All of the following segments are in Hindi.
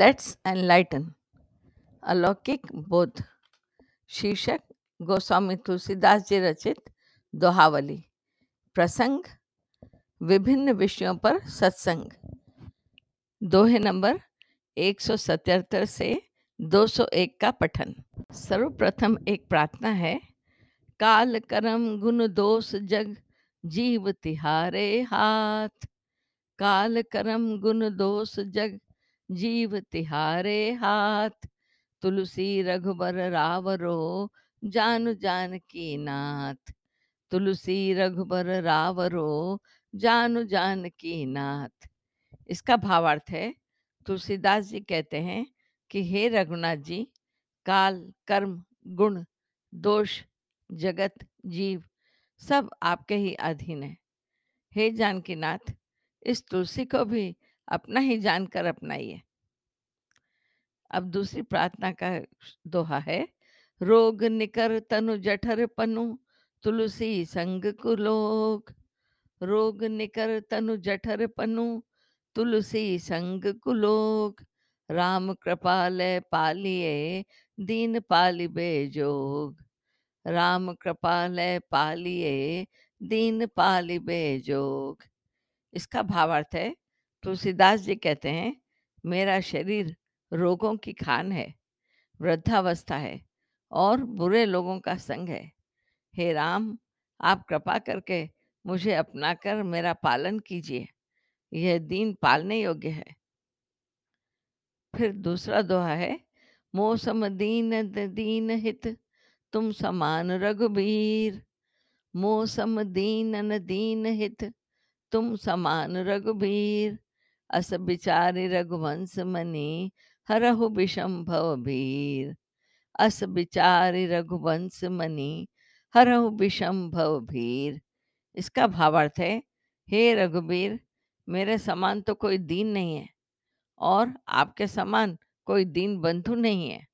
लेट्स एनलाइटन अलौकिक बोध। शीर्षक, गोस्वामी तुलसीदास जी रचित दोहावली। प्रसंग, विभिन्न विषयों पर सत्संग। दोहे नंबर 177 से 201 का पठन। सर्वप्रथम एक प्रार्थना है, काल करम गुण दोष जग, जीव तिहारे हाथ। काल करम गुण दोष जग जीव तिहारे हाथ, तुलसी रघुबर रावरो जानु जान की नाथ। तुलसी रघुबर रावरो जानु जान की नाथ। इसका भावार्थ है, तुलसीदास जी कहते हैं कि, हे रघुनाथ जी, काल, कर्म, गुण, दोष, जगत, जीव, सब आपके ही अधीन है। हे जानकीनाथ, इस तुलसी को भी अपना ही जानकर अपनाइए। अब दूसरी प्रार्थना का दोहा है, रोग निकर तनु जठर पनु, तुलसी संग कुलोक रोग निकर तनु जठर पनु, तुलसी संग कुलोक राम कृपाल पालिए, दीन पालिबे जोग राम कृपाल पालिए, दीन पालिबे जोग इसका भावार्थ है, तुलसीदास जी कहते हैं, मेरा शरीर रोगों की खान है, वृद्धावस्था है और बुरे लोगों का संग है। हे राम, आप कृपा करके मुझे अपनाकर मेरा पालन कीजिए। यह दीन पालने योग्य है। फिर दूसरा दोहा है, मौसम दीन दीन हित, तुम समान रघुबीर। मौसम दीन न दीन हित, तुम समान रघुबीर। अस बिचारी रघुवंश मनी हरहु विषम भव भीर। अस बिचारी रघुवंश मनी, हरहु विषम भव भीर। इसका भावार्थ है, हे रघुबीर मेरे समान तो कोई दीन नहीं है, और आपके समान कोई दीन बंधु नहीं है।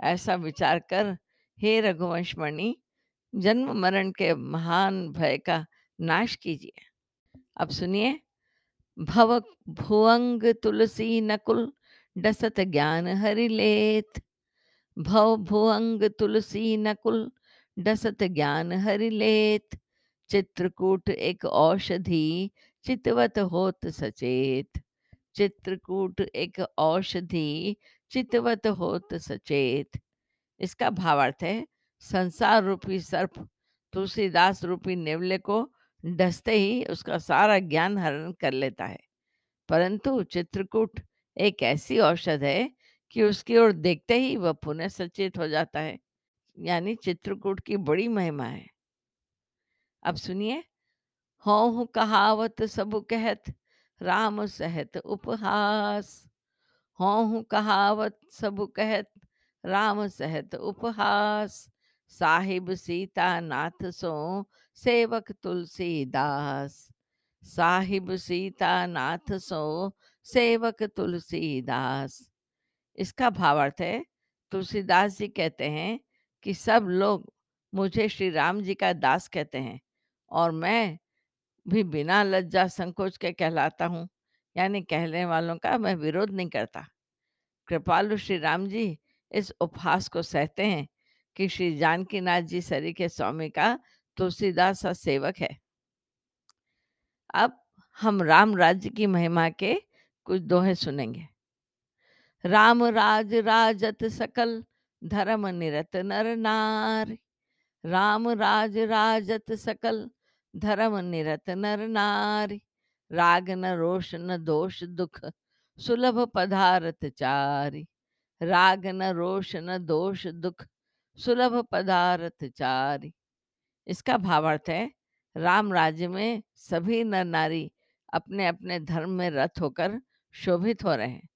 ऐसा विचार कर, हे रघुवंश मणि जन्म मरण के महान भय का नाश कीजिए। अब सुनिए, भव भुवंग तुलसी नकुल डसत ज्ञान हरि लेत। भव भुअंग तुलसी नकुल, डसत ज्ञान हरि लेत। चित्रकूट एक औषधि, चितवत होत सचेत। चित्रकूट एक औषधि, चितवत होत सचेत। इसका भावार्थ है, संसार रूपी सर्प तुलसीदास रूपी नेवले को डसते ही उसका सारा ज्ञान हरण कर लेता है। परंतु चित्रकूट एक ऐसी औषध है कि उसकी ओर देखते ही वह पुनः सचेत हो जाता है, यानी चित्रकूट की बड़ी महिमा है। अब सुनिए, हूँ कहावत सब कहत, राम सहत उपहास। हूँ कहावत सब कहत, राम सहत उपहास। साहिब सीता नाथ सो सेवक तुलसीदास। साहिब सीता नाथ सो सेवक तुलसीदास। इसका भावार्थ है, तुलसीदास जी कहते हैं कि सब लोग मुझे श्री राम जी का दास कहते हैं और मैं भी बिना लज्जा संकोच के कहलाता हूँ, यानी कहने वालों का मैं विरोध नहीं करता। कृपालु श्री राम जी इस उपहास को सहते हैं कि श्री जानकी नाथ जी सरी के स्वामी का तुलसीदास सेवक है। अब हम राम राज्य की महिमा के कुछ दोहे सुनेंगे। राम राज राजत सकल धर्म निरत नर नार। राम राज राजत सकल धर्म निरत नर नारी। राग न रोष न दोष दुख सुलभ पदारथ चारि। राग न रोष न दोष दुख सुलभ पदारथ चारि। इसका भावार्थ है, राम राज्य में सभी नर नारी अपने अपने धर्म में रत होकर शोभित हो रहे हैं।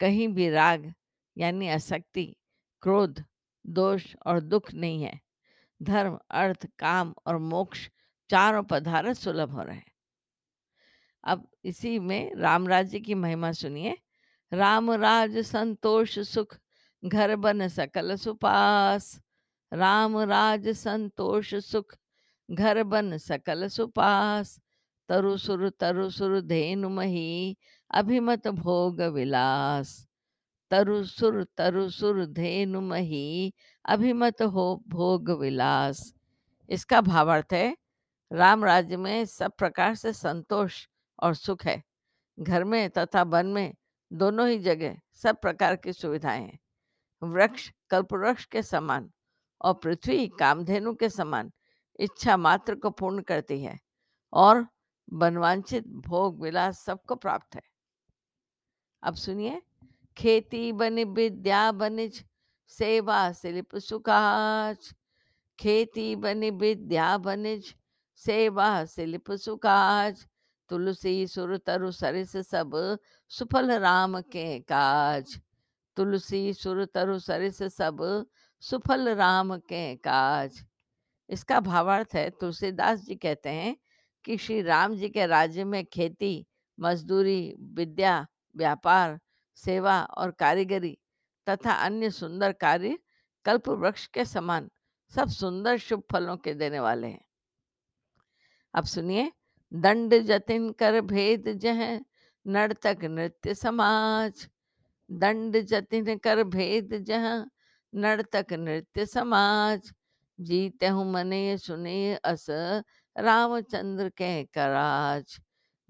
कहीं भी राग यानी आसक्ति, क्रोध, दोष और दुख नहीं है। धर्म, अर्थ, काम और मोक्ष चारों पदार्थ सुलभ हो रहे हैं। अब इसी में राम राज्य की महिमा सुनिए। राम राज संतोष सुख, घर बन सकल सुपास। राम राज संतोष सुख, घर बन सकल सुपास। तरु सुर तरु सुर धेनु मही अभिमत भोग विलास। तरु सुर तरु सुर धेनु मही, अभिमत हो भोग विलास। इसका भावार्थ है, राम राज्य में सब प्रकार से संतोष और सुख है। घर में तथा वन में दोनों ही जगह सब प्रकार की सुविधाएँ हैं। वृक्ष, कल्पवृक्ष के समान और पृथ्वी कामधेनु के समान इच्छा मात्र को पूर्ण करती है और बनवांचित भोग विलास सबको प्राप्त है। अब सुनिए, खेती बनि विद्या बनिज सेवा शिल्प सुकाज खेती बनि विद्या बनिज सेवा शिल्प सुकाज तुलसी, सुर, तरु, सरिस सब सुफल राम के काज। तुलसी, सुर, तरु, सरिस सब सुफल राम के काज। इसका भावार्थ है, तुलसीदास जी कहते हैं कि श्री राम जी के राज्य में खेती, मजदूरी, विद्या व्यापार, सेवा और कारीगरी तथा अन्य सुंदर कार्य कल्प वृक्ष के समान सब सुंदर शुभ फलों के देने वाले हैं। अब सुनिए, दंड जतिन कर भेद जह, नर्तक नृत्य समाज। दंड जतिन कर भेद जह, नर्तक नृत्य समाज। जीते हूँ मने सुने अस रामचंद्र के कराज।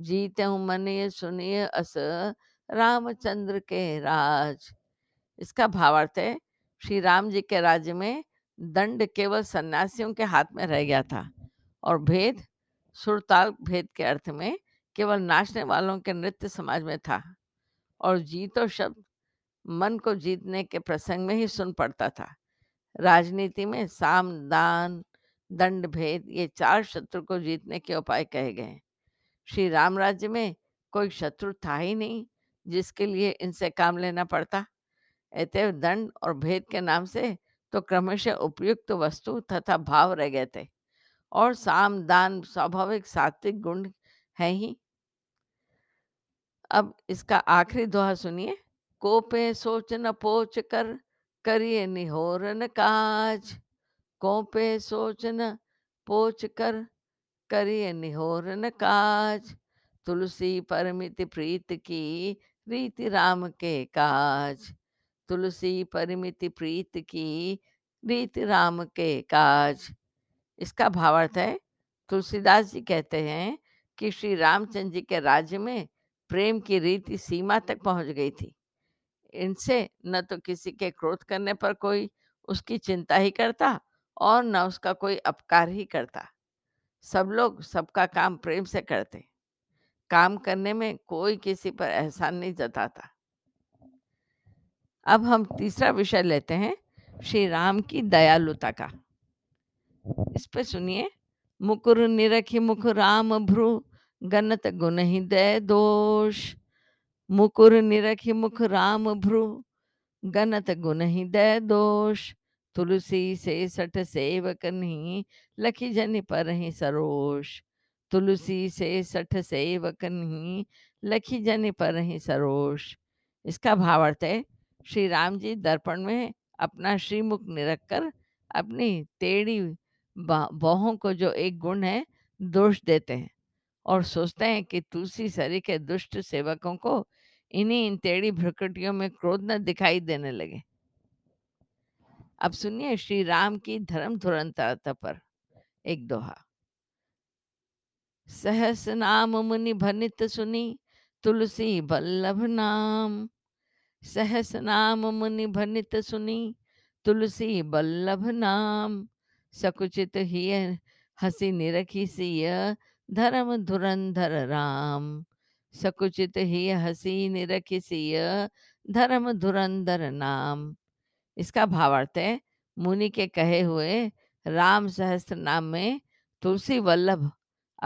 जीते हूँ मने सुनिए अस रामचंद्र के राज। इसका भावार्थ है, श्री राम जी के राज्य में दंड केवल सन्यासियों के हाथ में रह गया था और भेद, सुरताल भेद के अर्थ में केवल नाचने वालों के नृत्य समाज में था और जीतो शब्द मन को जीतने के प्रसंग में ही सुन पड़ता था। राजनीति में साम, दान, दंड, भेद ये चार शत्रु को जीतने के उपाय कहे गए श्री राम राज्य में कोई शत्रु था ही नहीं। जिसके लिए इनसे काम लेना पड़ता। अतएव दंड और भेद के नाम से तो क्रमशः उपयुक्त वस्तु तथा भाव रह गए थे। और साम, दान स्वाभाविक सात्विक गुण है ही। अब इसका आखिरी दोहा सुनिए। कोपे सोच न पोच कर, करिए निहोरन काज। कोपे सोच न पोच कर, करिए निहोरन काज। तुलसी परमित प्रीत की रीति राम के काज, तुलसी परिमिति प्रीत की रीति राम के काज। इसका भावार्थ है, तुलसीदास जी कहते हैं कि श्री रामचंद्र जी के राज्य में प्रेम की रीति सीमा तक पहुँच गई थी। इनसे न तो किसी के क्रोध करने पर कोई उसकी चिंता ही करता और न उसका कोई अपकार ही करता। सब लोग सबका काम प्रेम से करते। काम करने में कोई किसी पर एहसान नहीं जताता। अब हम तीसरा विषय लेते हैं, श्री राम की दयालुता का। इस पे सुनिए, मुकुर निरखी मुख राम भ्रु, गनत गुण ही दय दोष। मुकुर निरखी मुख राम भ्रु, गनत गुण ही दय दोष। तुलसी से सठ सेवक नहीं, लखी जनि पर ही सरोष। तुलसी से सठ सेवक नहीं लखी जनि पर ही सरोष। इसका भावार्थ है श्री राम जी दर्पण में अपना श्रीमुख निरख कर अपनी टेढ़ी बाहों को जो एक गुण है दोष देते हैं और सोचते हैं कि तुलसी सरी के दुष्ट सेवकों को इन्हीं इन टेढ़ी भ्रकटियों में क्रोध न दिखाई देने लगे। अब सुनिए श्री राम की धर्म धुरंतरता पर एक दोहा। सहस नाम मुनि भनित सुनी तुलसी बल्लभ नाम। सहस नाम मुनि भनित सुनी तुलसी बल्लभ नाम। सकुचित ही हसी निरखी सिय धर्म धुरंधर राम। सकुचित ही हसी निरखी सिय धर्म धुरंधर नाम। इसका भावार्थ है, मुनि के कहे हुए राम सहस्त्र नाम में तुलसी वल्लभ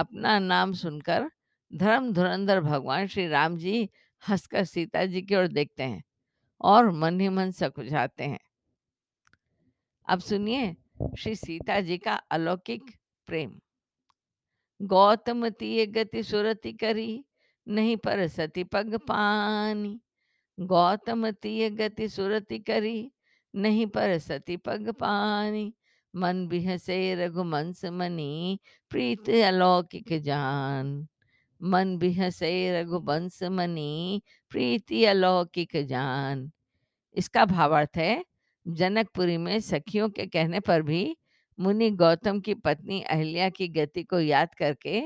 अपना नाम सुनकर धर्म धुरंधर भगवान श्री राम जी हंसकर सीता जी की ओर देखते हैं और मन ही मन सकुचाते हैं। अब सुनिए श्री सीता जी का अलौकिक प्रेम। गौतम तीय गति सुरति करी, नहीं पर सती पग पानी। गौतम तीय गति सुरति करी, नहीं पर सती पग पानी। मन बिहसे रघुमंस मनी प्रीत अलौकिक जान। मन बिहसे रघुबंस मनी प्रीति अलौकिक जान। इसका भावार्थ है जनकपुरी में सखियों के कहने पर भी मुनि गौतम की पत्नी अहिल्या की गति को याद करके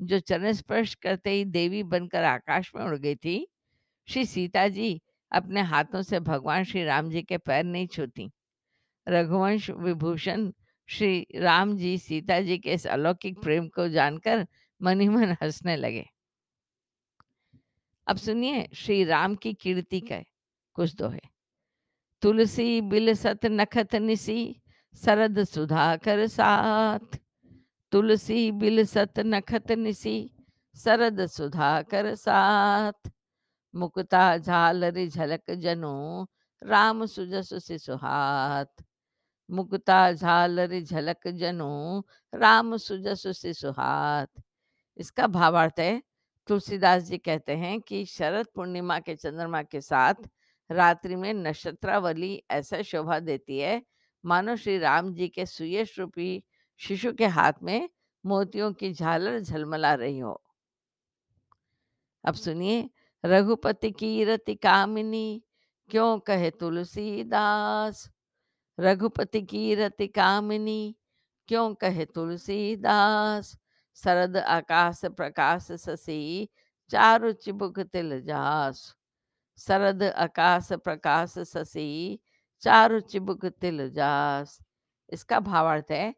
जो चरण स्पर्श करते ही देवी बनकर आकाश में उड़ गई थी श्री सीता जी अपने हाथों से भगवान श्री राम जी के पैर नहीं छूती। रघुवंश विभूषण श्री राम जी सीता जी के इस अलौकिक प्रेम को जानकर मन ही मन हंसने लगे। अब सुनिए श्री राम की कीर्ति का कुछ दोहे। तुलसी बिल सत नखत निसी सरद सुधाकर साथ। तुलसी बिल सत नखत निसी सरद सुधाकर साथ। मुकुता झालरि झलक जनो राम सुजस सुहात मुकुता झालरि झलक जनु, राम सुजस से सुहात। इसका भावार्थ है, तुलसीदास जी कहते हैं कि शरद पूर्णिमा के चंद्रमा के साथ रात्रि में नक्षत्रावली ऐसा शोभा देती है। मानो श्री राम जी के सुयश रूपी शिशु के हाथ में मोतियों की झालर झलमला रही हो। अब सुनिए, रघुपति की रति कामिनी, क्यों कहे तुलसीदास? रघुपति की रति कामिनी, क्यों कहे तुलसीदास? शरद आकाश प्रकाश शशि, चारु चिबुक तिल जास। शरद आकाश प्रकाश शशि, चारु चिबुक तिल जास। इसका भावार्थ है,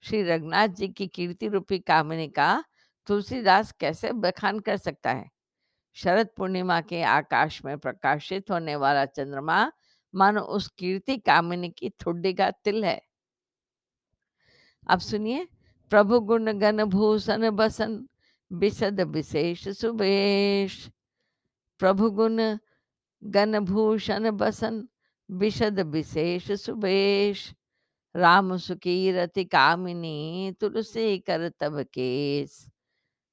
श्री रघुनाथ जी की कीर्ति रूपी कामिनी का तुलसीदास कैसे बखान कर सकता है? शरद पूर्णिमा के आकाश में प्रकाशित होने वाला चंद्रमा मानो उस कीर्ति कामिनी की ठुड्डी का तिल है। अब सुनिए, प्रभु गुण गण भूषण बसन विशद विशेष सुबेश। प्रभु गुण गण भूषण बसन विशद विशेष सुबेश। राम सुकीरति कामिनी तुलसी कर तब केस।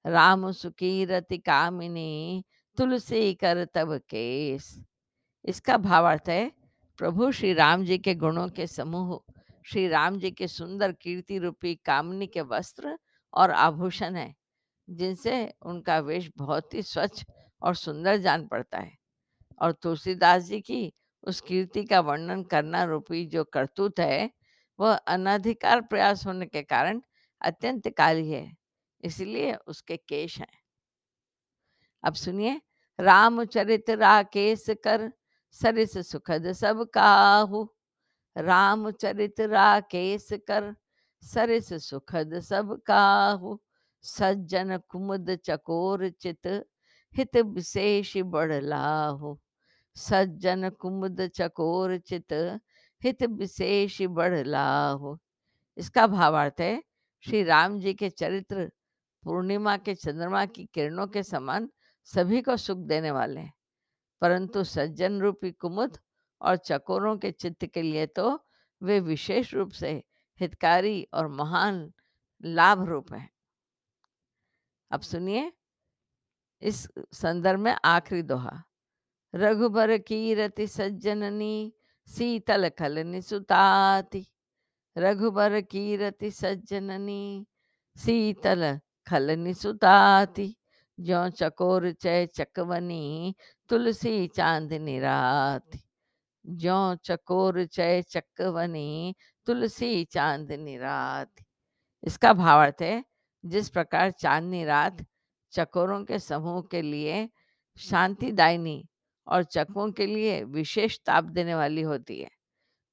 राम सुकीरति कामिनी तुलसी कर तब केस। इसका भावार्थ है प्रभु श्री राम जी के गुणों के समूह, श्री राम जी के सुंदर कीर्ति रूपी कामनी के वस्त्र और आभूषण है, जिनसे उनका वेश बहुत ही स्वच्छ और सुंदर जान पड़ता है। और तुलसीदास जी की उस कीर्ति का वर्णन करना रूपी जो करतूत है, वह अनधिकार प्रयास होने के कारण अत्यंत काली है, इसलिए उसके केश हैं। अब सुनिए रामचरित राकेश कर सरिस सुखद सब काहु। राम चरित राकेश कर, सरिस सुखद सब काहू। सज्जन कुमुद चकोर चित, हित विशेष बड़ लाहू। सज्जन कुमुद चकोर चित, हित विशेष बड़ लाहू। इसका भावार्थ है, श्री राम जी के चरित्र पूर्णिमा के चंद्रमा की किरणों के समान सभी को सुख देने वाले हैं। परंतु सज्जन रूपी कुमुद और चकोरों के चित्त के लिए तो वे विशेष रूप से हितकारी और महान लाभ रूप हैं। अब सुनिए, इस संदर्भ में आखिरी दोहा। रघुबर की रति सज्जननी, शीतल खलनि सुताति रघुबर की रति सज्जननी, शीतल खलनि सुताति ज्यो चकोर चय चकवनी, तुलसी चांदनी रात। ज्यो चकोर चय चकवनी, तुलसी चांदनी रात। इसका भावार्थ है, जिस प्रकार चांदनी रात चकोरों के समूह के लिए शांतिदायिनी और चकों के लिए विशेष ताप देने वाली होती है।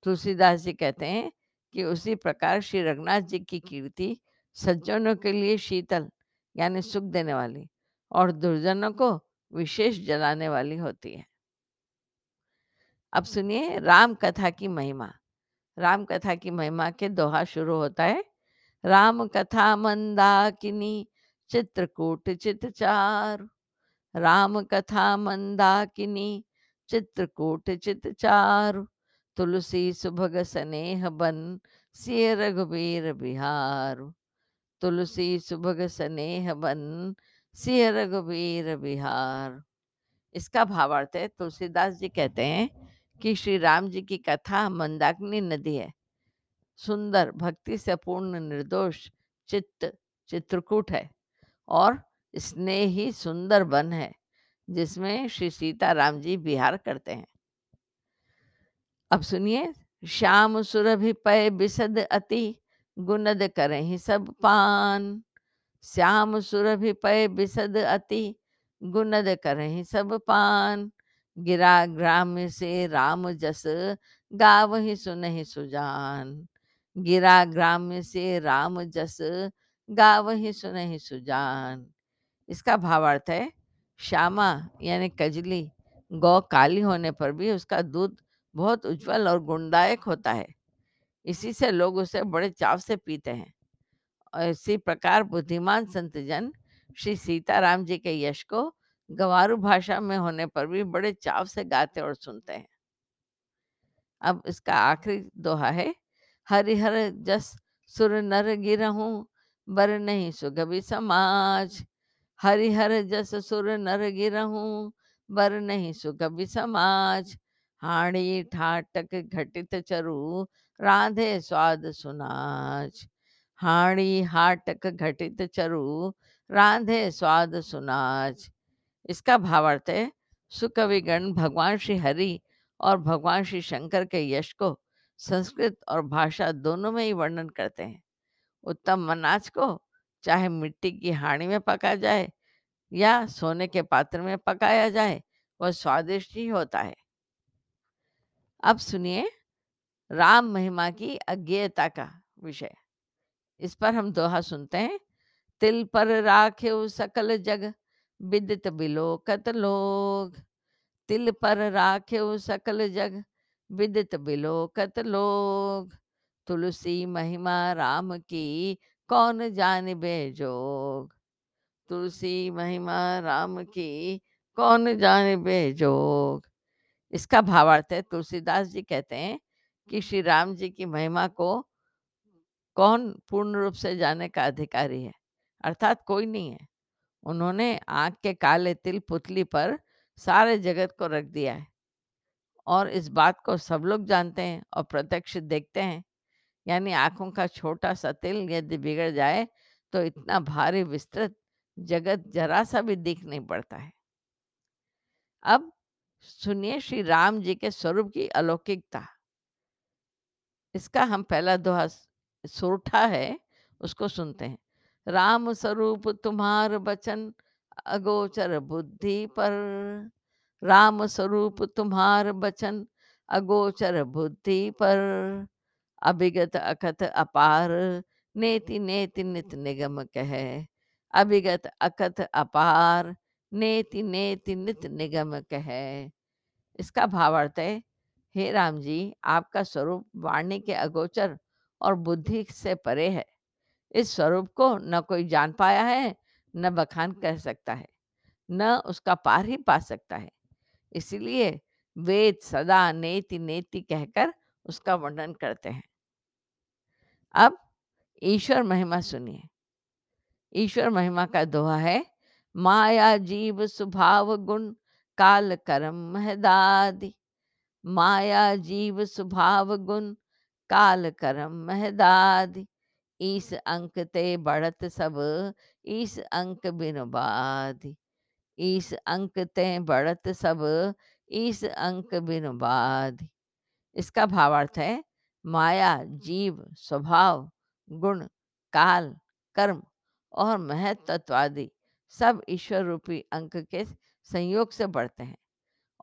तुलसीदास जी कहते हैं कि उसी प्रकार श्री रघुनाथ जी की कीर्ति सज्जनों के लिए शीतल, यानी सुख देने वाली। और दुर्जनों को विशेष जलाने वाली होती है। अब सुनिए राम कथा की महिमा। राम कथा की महिमा के दोहा शुरू होता है। राम कथा मंदाकिनी चित्रकूट चित चार राम कथा मंदाकिनी चित्रकूट चित चार तुलसी सुभग स्नेह बन सिय रघुबीर बिहार। तुलसी सुभग स्नेह बन सिय रघुबीर बिहार इसका भावार्थ है, तुलसीदास जी कहते हैं कि श्री राम जी की कथा मंदाकिनी नदी है। सुंदर भक्ति से पूर्ण निर्दोष चित्त चित्रकूट है और स्नेह ही सुंदर वन है, जिसमें श्री सीता राम जी विहार करते हैं। अब सुनिए, श्याम सुरभि पय बिसद अति, गुनद करें ही सब पान। श्याम सुरभि पय बिसद अति, गुनद करें सब पान। गिरा ग्राम से राम जस गावहि सुनहि सुजान। गिरा ग्राम से राम जस गाव गावहि सुनहि सुजान। इसका भावार्थ है, श्यामा यानी कजली गौ काली होने पर भी उसका दूध बहुत उज्जवल और गुणदायक होता है। इसी से लोग उसे बड़े चाव से पीते हैं। इसी प्रकार बुद्धिमान संतजन श्री सीताराम जी के यश को गंवारू भाषा में होने पर भी बड़े चाव से गाते और सुनते हैं। अब इसका आखिरी दोहा है, हरिहर जस सुर नर गिरहूं, बर नहीं सुगभी समाज। हरिहर जस सुर नर गिरहूं, बर नहीं सुगभी समाज। हाड़ी ठाटक घटित चरु, राधे स्वाद सुनाज। हाड़ी हाटक घटित चरु, राधे स्वाद सुनाज। इसका भावार्थ है, सुकविगण भगवान श्री हरि और भगवान श्री शंकर के यश को संस्कृत और भाषा दोनों में ही वर्णन करते हैं। उत्तम अनाज को चाहे मिट्टी की हाड़ी में पका जाए या सोने के पात्र में पकाया जाए, वह स्वादिष्ट ही होता है। अब सुनिए, राम महिमा की अज्ञेयता का विषय। इस पर हम दोहा सुनते हैं, तिल पर राखे सकल जग विदित बिलोकत लोग। तिल पर राखे सकल जग विदित बिलोकत लोग। तुलसी महिमा राम की, कौन जानबे जोग? तुलसी महिमा राम की, कौन जानबे जोग? इसका भावार्थ है, तुलसीदास जी कहते हैं कि श्री राम जी की महिमा को कौन पूर्ण रूप से जाने का अधिकारी है? अर्थात कोई नहीं है। उन्होंने आँख के काले तिल पुतली पर सारे जगत को रख दिया है। और इस बात को सब लोग जानते हैं और प्रत्यक्ष देखते हैं। यानी आँखों का छोटा सा तिल यदि बिगड़ जाए तो इतना भारी विस्तृत जगत जरा सा भी दिख नहीं पड़ता है। अब सुनिए श्री राम जी के स्वरूप की अलौकिकता। इसका हम पहला दोहा सोरठा है, उसको सुनते हैं। राम स्वरूप तुम्हार बचन अगोचर बुद्धि पर। राम स्वरूप तुम्हार बचन अगोचर बुद्धि पर। अभिगत अकथ अपार, नेति नेति नित निगम कह। अभिगत अकथ अपार, नेति नेति नित निगम कह। इसका भावार्थ है, हे राम जी, आपका स्वरूप वाणी के अगोचर और बुद्धि से परे है। इस स्वरूप को न कोई जान पाया है, न बखान कर सकता है, न उसका पार ही पा सकता है। इसलिए वेद सदा नेति नेति कहकर उसका वर्णन करते हैं। अब ईश्वर महिमा सुनिए। ईश्वर महिमा का दोहा है, माया, जीव, स्वभाव, गुण, काल, कर्म, महदादि। माया, जीव, स्वभाव, गुण काल कर्म महदादि। ईस अंक ते बढ़त सब, ईस अंक बिन बाधि ईस अंक ते बढ़त सब, ईस अंक बिन बाधि इसका भावार्थ है, माया, जीव, स्वभाव, गुण, काल, कर्म और महत्त्वादि सब ईश्वर रूपी अंक के संयोग से बढ़ते हैं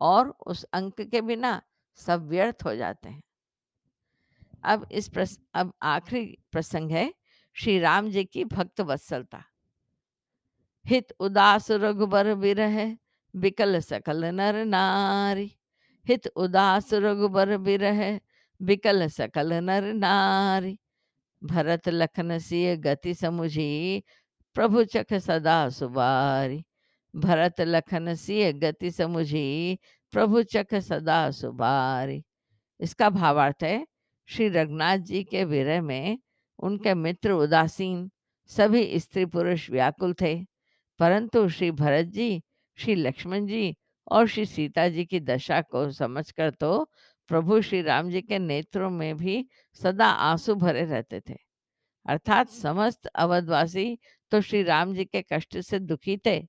और उस अंक के बिना सब व्यर्थ हो जाते हैं। अब इस प्रस, अब आखिरी प्रसंग है श्री राम जी की भक्त वत्सलता। हित उदास रघुबर विरह बिकल सकल नर नारी। हित उदास रघुबर विरह बिकल सकल नर नारी। भरत लखन सिय गति समुझी प्रभु चख सदा सुबारी। भरत लखन सिय गति समुझी प्रभु चख सदा सुबारी। इसका भावार्थ है श्री रघुनाथ जी के विरह में उनके मित्र उदासीन सभी स्त्री पुरुष व्याकुल थे परंतु श्री भरत जी श्री लक्ष्मण जी और श्री सीता जी की दशा को समझकर तो प्रभु श्री राम जी के नेत्रों में भी सदा आँसू भरे रहते थे। अर्थात समस्त अवधवासी तो श्री राम जी के कष्ट से दुखी थे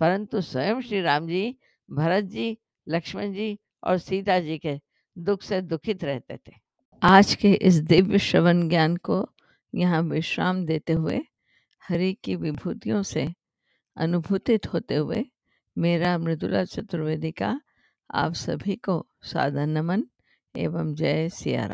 परंतु स्वयं श्री राम जी भरत जी लक्ष्मण जी और सीता जी के दुख से दुखित रहते थे। आज के इस दिव्य श्रवण ज्ञान को यहाँ विश्राम देते हुए, हरि की विभूतियों से अनुभूतित होते हुए, मेरा मृदुला चतुर्वेदी का आप सभी को सादर नमन एवं जय सिया